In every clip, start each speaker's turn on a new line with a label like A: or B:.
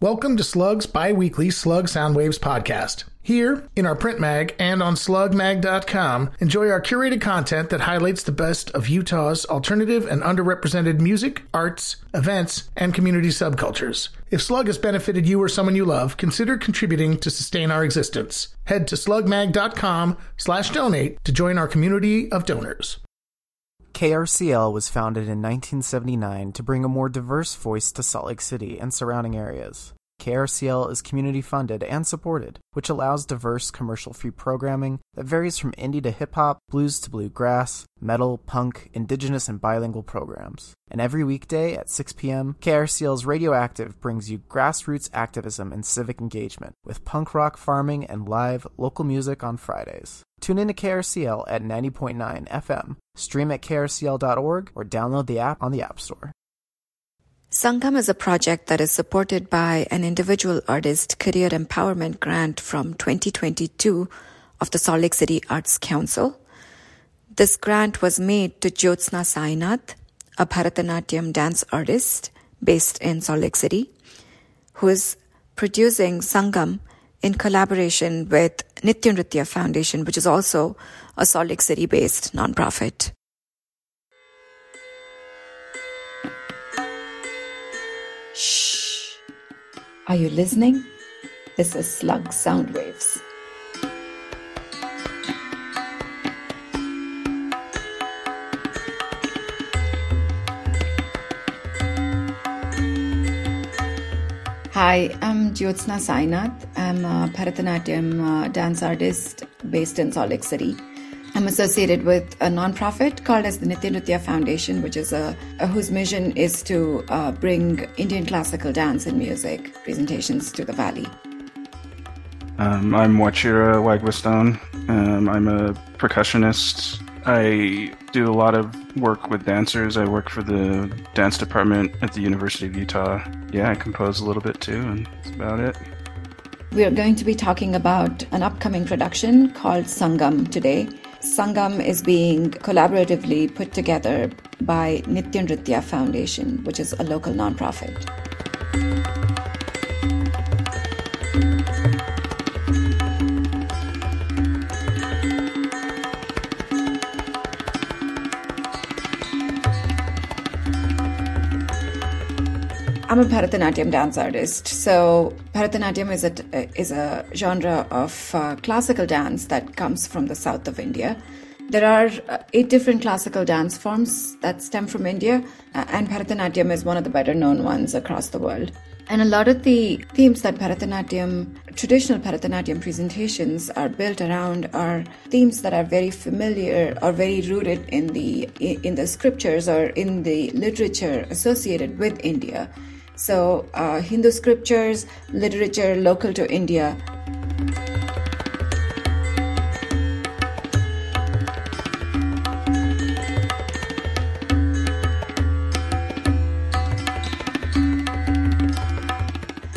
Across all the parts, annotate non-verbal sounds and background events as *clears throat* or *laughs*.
A: Welcome to Slug's bi weekly Slug Soundwaves podcast. Here, in our print mag and on slugmag.com, enjoy our curated content that highlights the best of Utah's alternative and underrepresented music, arts, events, and community subcultures. If Slug has benefited you or someone you love, consider contributing to sustain our existence. Head to slugmag.com slash donate to join our community of donors.
B: KRCL was founded in 1979 to bring a more diverse voice to Salt Lake City and surrounding areas. KRCL is community funded and supported, which allows diverse commercial free programming that varies from indie to hip hop, blues to bluegrass, metal, punk, indigenous, and bilingual programs. And every weekday at 6 p.m., KRCL's Radioactive brings you grassroots activism and civic engagement with punk rock farming and live local music on Fridays. Tune in to KRCL at 90.9 FM, stream at krcl.org, or download the app on the App Store.
C: Sangam is a project that is supported by an individual artist career empowerment grant from 2022 of the Salt Lake City Arts Council. This grant was made to Jyothsna Sainath, a Bharatanatyam dance artist based in Salt Lake City, who is producing Sangam in collaboration with Nitya Nritya Foundation, which is also a Salt Lake City based nonprofit. Shh. Are you listening? This is Slug Sound Waves. Hi, I'm Jyothsna Sainath. I'm a Bharatanatyam uh, dance artist based in Salt Lake City. I'm associated with a nonprofit called as the Nitya Foundation, which is a, a whose mission is to uh, bring Indian classical dance and music presentations to the valley.
D: Um, I'm Wachira Waigwa-Stone. Um, I'm a percussionist. I do a lot of work with dancers. I work for the dance department at the University of Utah. Yeah, I compose a little bit too, and that's about it.
C: We are going to be talking about an upcoming production called Sangam today. Sangam is being collaboratively put together by Nitya Nritya Foundation, which is a local nonprofit. I'm a Bharatanatyam dance artist. So Bharatanatyam is a is a genre of uh, classical dance that comes from the south of India. There are uh, eight different classical dance forms that stem from India, uh, and Bharatanatyam is one of the better known ones across the world. And a lot of the themes that Bharatanatyam, traditional Bharatanatyam presentations are built around are themes that are very familiar or very rooted in the in the scriptures or in the literature associated with India. So, uh, Hindu scriptures, literature local to India.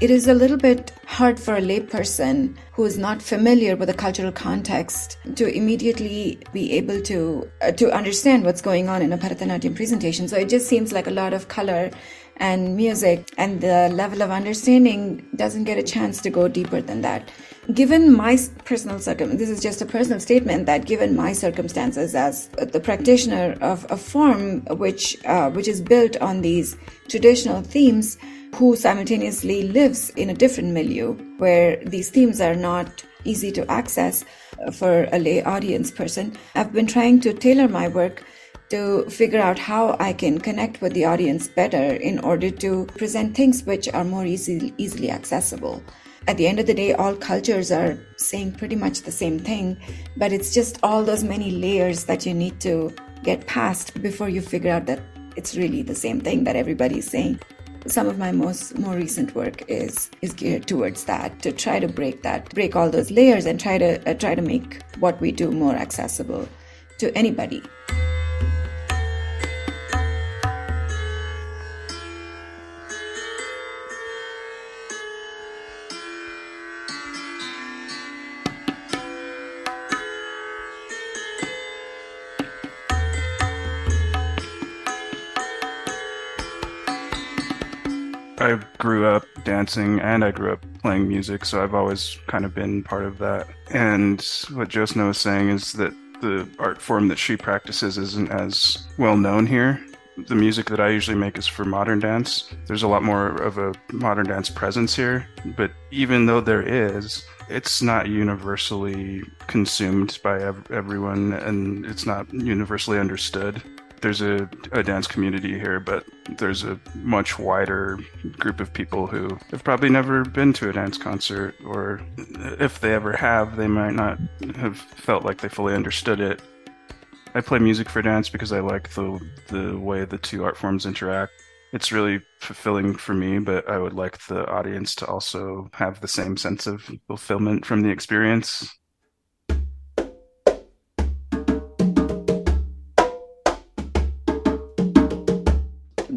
C: It is a little bit hard for a layperson who is not familiar with the cultural context to immediately be able to uh, to understand what's going on in a Bharatanatyam presentation. So it just seems like a lot of color and music and the level of understanding doesn't get a chance to go deeper than that. Given my personal circum this is just a personal statement that given my circumstances as the practitioner of a form which uh, which is built on these traditional themes who simultaneously lives in a different milieu where these themes are not easy to access for a lay audience person i've been trying to tailor my work to figure out how I can connect with the audience better in order to present things which are more easy, easily accessible. At the end of the day, all cultures are saying pretty much the same thing, but it's just all those many layers that you need to get past before you figure out that it's really the same thing that everybody's saying. Some of my most more recent work is is geared towards that to try to break that, break all those layers, and try to uh, try to make what we do more accessible to anybody.
D: Grew up dancing and I grew up playing music, so I've always kind of been part of that. And what Jyothsna was saying is that the art form that she practices isn't as well known here. The music that I usually make is for modern dance. There's a lot more of a modern dance presence here, but even though there is, it's not universally consumed by ev- everyone and it's not universally understood there's a, a dance community here, but there's a much wider group of people who have probably never been to a dance concert, or if they ever have, they might not have felt like they fully understood it. I play music for dance because I like the the way the two art forms interact. It's really fulfilling for me, but I would like the audience to also have the same sense of fulfillment from the experience.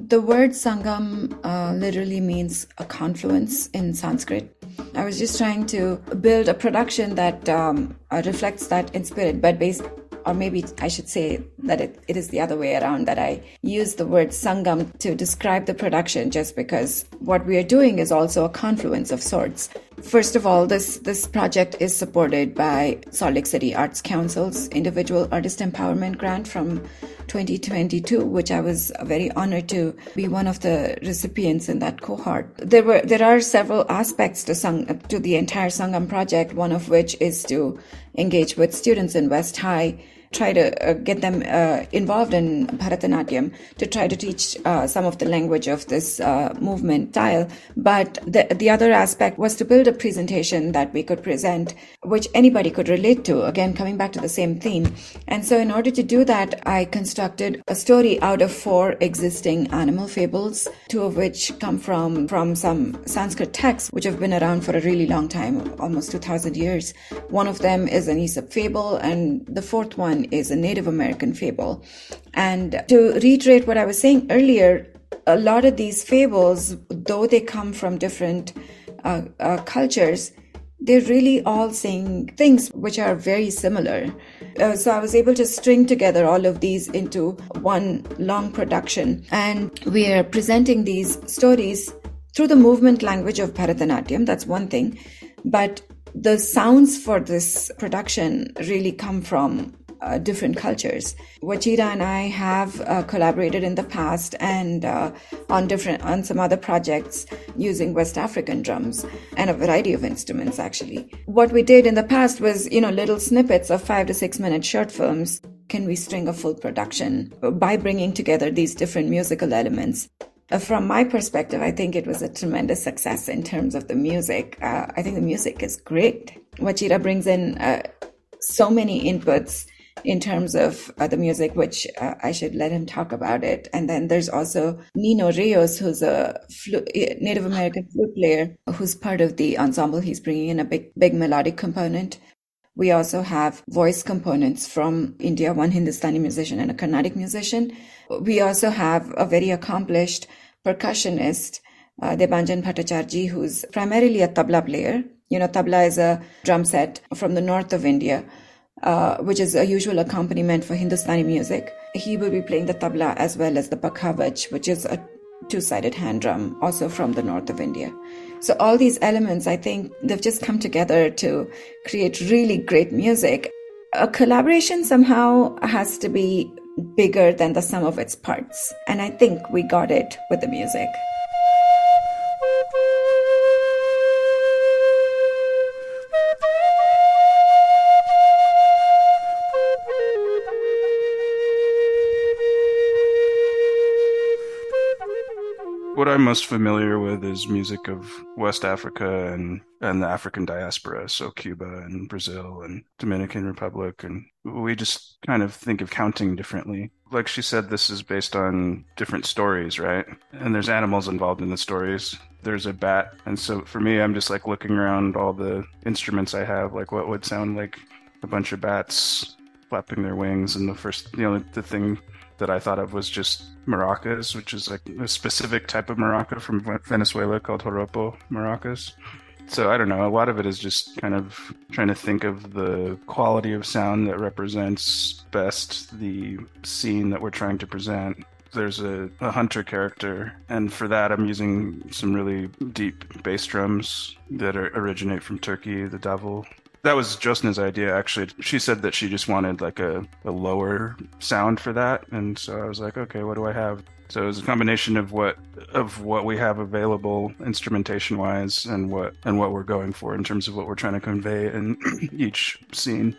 C: The word Sangam uh, literally means a confluence in Sanskrit. I was just trying to build a production that um, uh, reflects that in spirit, but based, or maybe I should say that it, it is the other way around, that I use the word Sangam to describe the production just because what we are doing is also a confluence of sorts. First of all, this, this project is supported by Salt Lake City Arts Council's Individual Artist Empowerment Grant from 2022, which I was very honored to be one of the recipients in that cohort. There were there are several aspects to Sang, to the entire Sangam project. One of which is to engage with students in West High try to uh, get them uh, involved in Bharatanatyam to try to teach uh, some of the language of this uh, movement style. But the, the other aspect was to build a presentation that we could present, which anybody could relate to. Again, coming back to the same theme. And so, in order to do that, I constructed a story out of four existing animal fables, two of which come from from some Sanskrit texts, which have been around for a really long time, almost 2,000 years. One of them is an Aesop fable, and the fourth one is a Native American fable. And to reiterate what I was saying earlier, a lot of these fables, though they come from different uh, uh, cultures, they're really all saying things which are very similar. Uh, so I was able to string together all of these into one long production. And we are presenting these stories through the movement language of Bharatanatyam. That's one thing. But the sounds for this production really come from uh, different cultures. Wachira and I have uh, collaborated in the past and uh, on different on some other projects using West African drums and a variety of instruments. Actually, what we did in the past was you know little snippets of five to six minute short films. Can we string a full production by bringing together these different musical elements? Uh, from my perspective, I think it was a tremendous success in terms of the music. Uh, I think the music is great. Wachira brings in uh, so many inputs in terms of uh, the music, which uh, I should let him talk about it. And then there's also Nino Rios, who's a Native American flute player, who's part of the ensemble. He's bringing in a big, big melodic component. We also have voice components from India, one Hindustani musician and a Carnatic musician. We also have a very accomplished percussionist, uh, Debanjan Bhattacharjee, who's primarily a tabla player. You know, tabla is a drum set from the north of India uh, which is a usual accompaniment for Hindustani music. He will be playing the tabla as well as the pakhavaj, which is a two sided hand drum, also from the north of India. So, all these elements, I think they've just come together to create really great music. A collaboration somehow has to be bigger than the sum of its parts. And I think we got it with the music.
D: What I'm most familiar with is music of West Africa and and the African diaspora, so Cuba and Brazil and Dominican Republic, and we just kind of think of counting differently. Like she said, this is based on different stories, right? And there's animals involved in the stories. There's a bat, and so for me, I'm just like looking around all the instruments I have, like what would sound like a bunch of bats flapping their wings, and the first, you know, the thing that I thought of was just maracas, which is like a specific type of maraca from Venezuela called joropo maracas. So I don't know. A lot of it is just kind of trying to think of the quality of sound that represents best the scene that we're trying to present. there's a, a hunter character, and for that I'm using some really deep bass drums that are, originate from Turkey, the Davul. That was Jyothsna's idea, actually. She said that she just wanted like a, a lower sound for that, and so I was like, okay, what do I have? So it was a combination of what of what we have available instrumentation wise and what and what we're going for in terms of what we're trying to convey in *clears throat* each scene.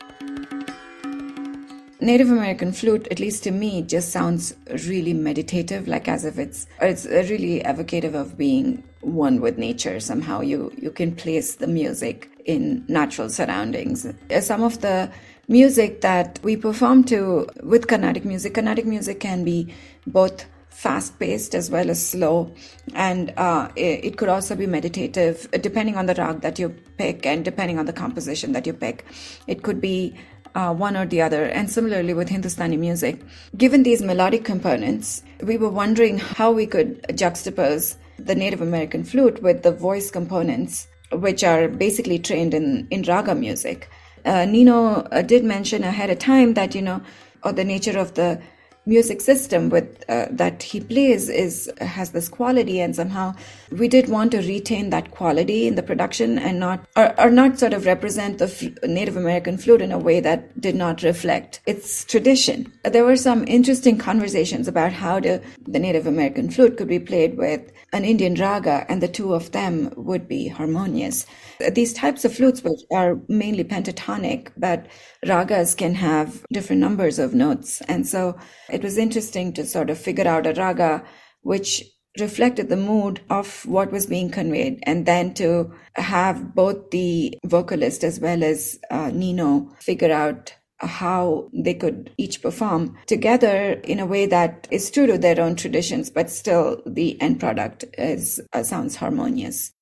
C: Native American flute, at least to me, just sounds really meditative, like as if it's it's really evocative of being one with nature. Somehow, you you can place the music in natural surroundings. Some of the music that we perform to with Carnatic music, Carnatic music can be both fast paced as well as slow. And uh, it, it, could also be meditative, depending on the rag that you pick and depending on the composition that you pick. It could be uh, one or the other. And similarly with Hindustani music, given these melodic components, we were wondering how we could juxtapose the Native American flute with the voice components, which are basically trained in, in raga music. Uh, Nino uh, did mention ahead of time that, you know, or the nature of the music system with uh, that he plays is has this quality and somehow we did want to retain that quality in the production and not or, or not sort of represent the native american flute in a way that did not reflect its tradition. There were some interesting conversations about how the, the native american flute could be played with an indian raga and the two of them would be harmonious. These types of flutes which are mainly pentatonic but ragas can have different numbers of notes. And so it was interesting to sort of figure out a raga which reflected the mood of what was being conveyed and then to have both the vocalist as well as uh, Nino figure out how they could each perform together in a way that is true to their own traditions but still the end product is uh, sounds harmonious.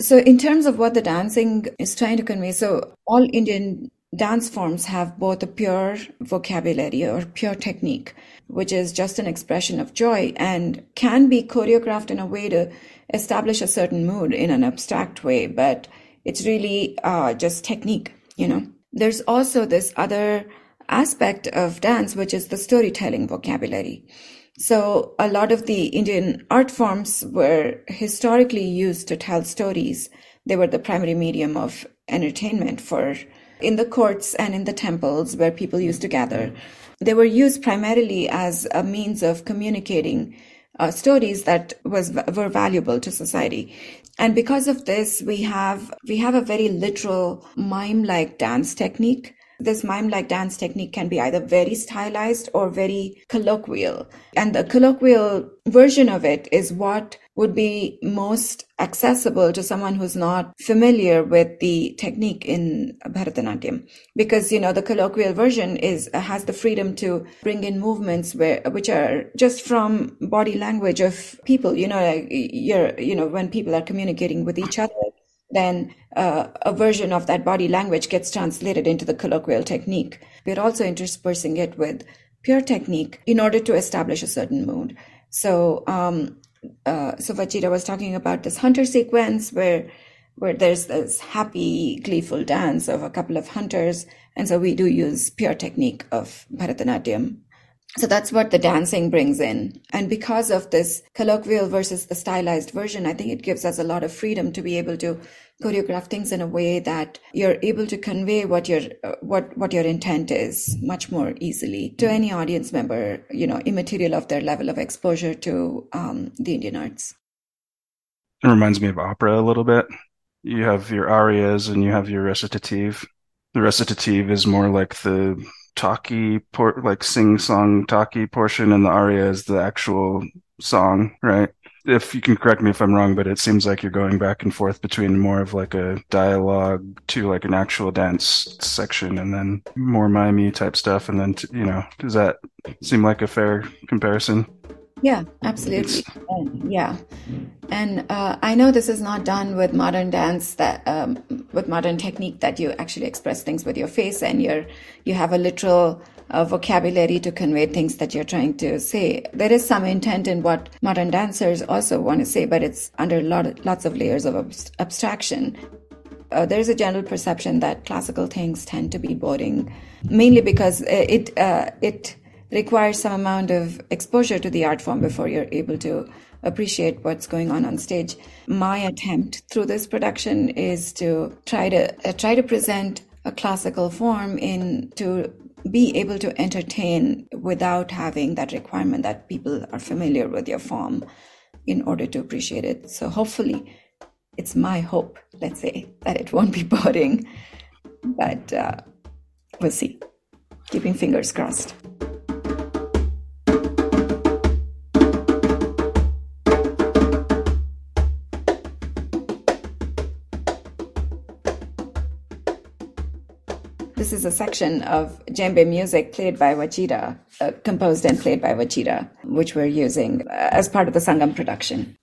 C: So in terms of what the dancing is trying to convey so all indian Dance forms have both a pure vocabulary or pure technique, which is just an expression of joy and can be choreographed in a way to establish a certain mood in an abstract way, but it's really uh, just technique, you know. There's also this other aspect of dance, which is the storytelling vocabulary. So a lot of the Indian art forms were historically used to tell stories. They were the primary medium of entertainment for in the courts and in the temples where people used to gather. They were used primarily as a means of communicating uh, stories that was were valuable to society. And because of this, we have we have a very literal mime-like dance technique this mime like dance technique can be either very stylized or very colloquial. And the colloquial version of it is what would be most accessible to someone who's not familiar with the technique in Bharatanatyam. Because, you know, the colloquial version is, has the freedom to bring in movements where, which are just from body language of people, you know, you're, you know, when people are communicating with each other then uh, a version of that body language gets translated into the colloquial technique. We're also interspersing it with pure technique in order to establish a certain mood. So, um, uh, so Vachira was talking about this hunter sequence where where there's this happy, gleeful dance of a couple of hunters, and so we do use pure technique of Bharatanatyam so that's what the dancing brings in. And because of this colloquial versus the stylized version, I think it gives us a lot of freedom to be able to choreograph things in a way that you're able to convey what your what what your intent is much more easily to any audience member, you know, immaterial of their level of exposure to um, the Indian arts.
D: It reminds me of opera a little bit. You have your arias and you have your recitative. The recitative is more like the talky por- like sing song talky portion and the aria is the actual song right? If you can correct me if i'm wrong but it seems like you're going back and forth between more of like a dialogue to like an actual dance section and then more mimey type stuff and then you know does that seem like a fair comparison
C: yeah, absolutely. yeah, and uh, I know this is not done with modern dance that um, with modern technique that you actually express things with your face and you're you have a literal uh, vocabulary to convey things that you're trying to say. There is some intent in what modern dancers also want to say, but it's under lot, lots of layers of abstraction. Uh, there's a general perception that classical things tend to be boring, mainly because it uh, it requires some amount of exposure to the art form before you're able to appreciate what's going on on stage. My attempt through this production is to try to uh, try to present a classical form in to be able to entertain without having that requirement that people are familiar with your form in order to appreciate it. So hopefully, it's my hope, let's say, that it won't be *laughs* boring, but uh, we'll see. Keeping fingers crossed. This is a section of djembe music played by Wachira, uh, composed and played by Wachira, which we're using uh, as part of the Sangam production.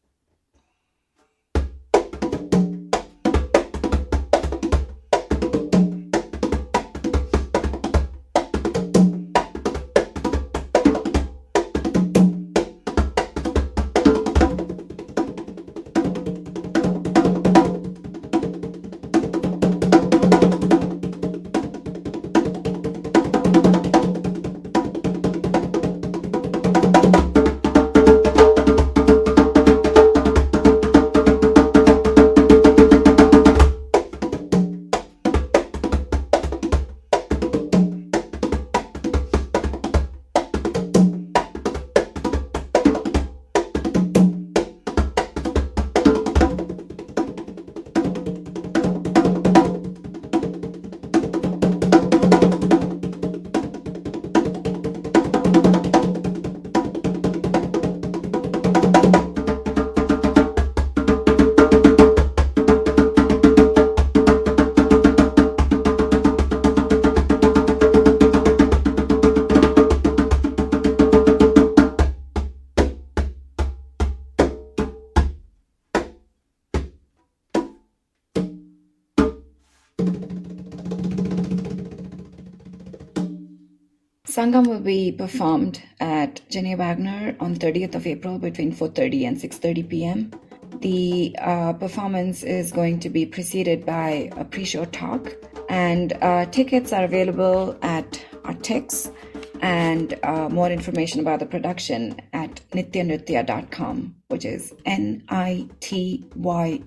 C: Sangam will be performed at Jeanné Wagner on 30th of April between 4:30 and 6:30 p.m. The uh, performance is going to be preceded by a pre-show talk, and uh, tickets are available at ArtTix. And uh, more information about the production at nityanritya.com, which is N I T Y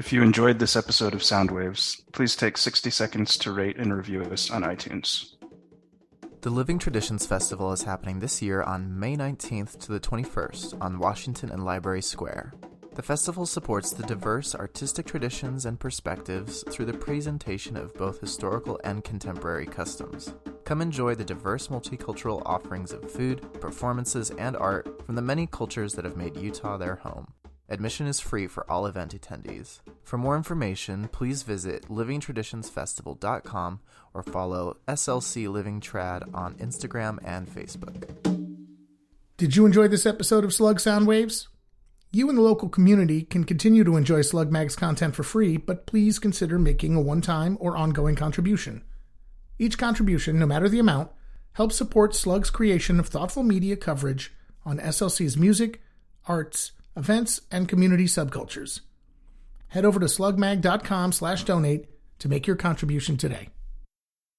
D: If you enjoyed this episode of Soundwaves, please take 60 seconds to rate and review us on iTunes.
B: The Living Traditions Festival is happening this year on May 19th to the 21st on Washington and Library Square. The festival supports the diverse artistic traditions and perspectives through the presentation of both historical and contemporary customs. Come enjoy the diverse multicultural offerings of food, performances, and art from the many cultures that have made Utah their home. Admission is free for all event attendees. For more information, please visit livingtraditionsfestival.com or follow SLC Living Trad on Instagram and Facebook.
A: Did you enjoy this episode of Slug Sound Waves? You and the local community can continue to enjoy Slug Mag's content for free, but please consider making a one time or ongoing contribution. Each contribution, no matter the amount, helps support Slug's creation of thoughtful media coverage on SLC's music, arts, events, and community subcultures. Head over to slugmag.com slash donate to make your contribution today.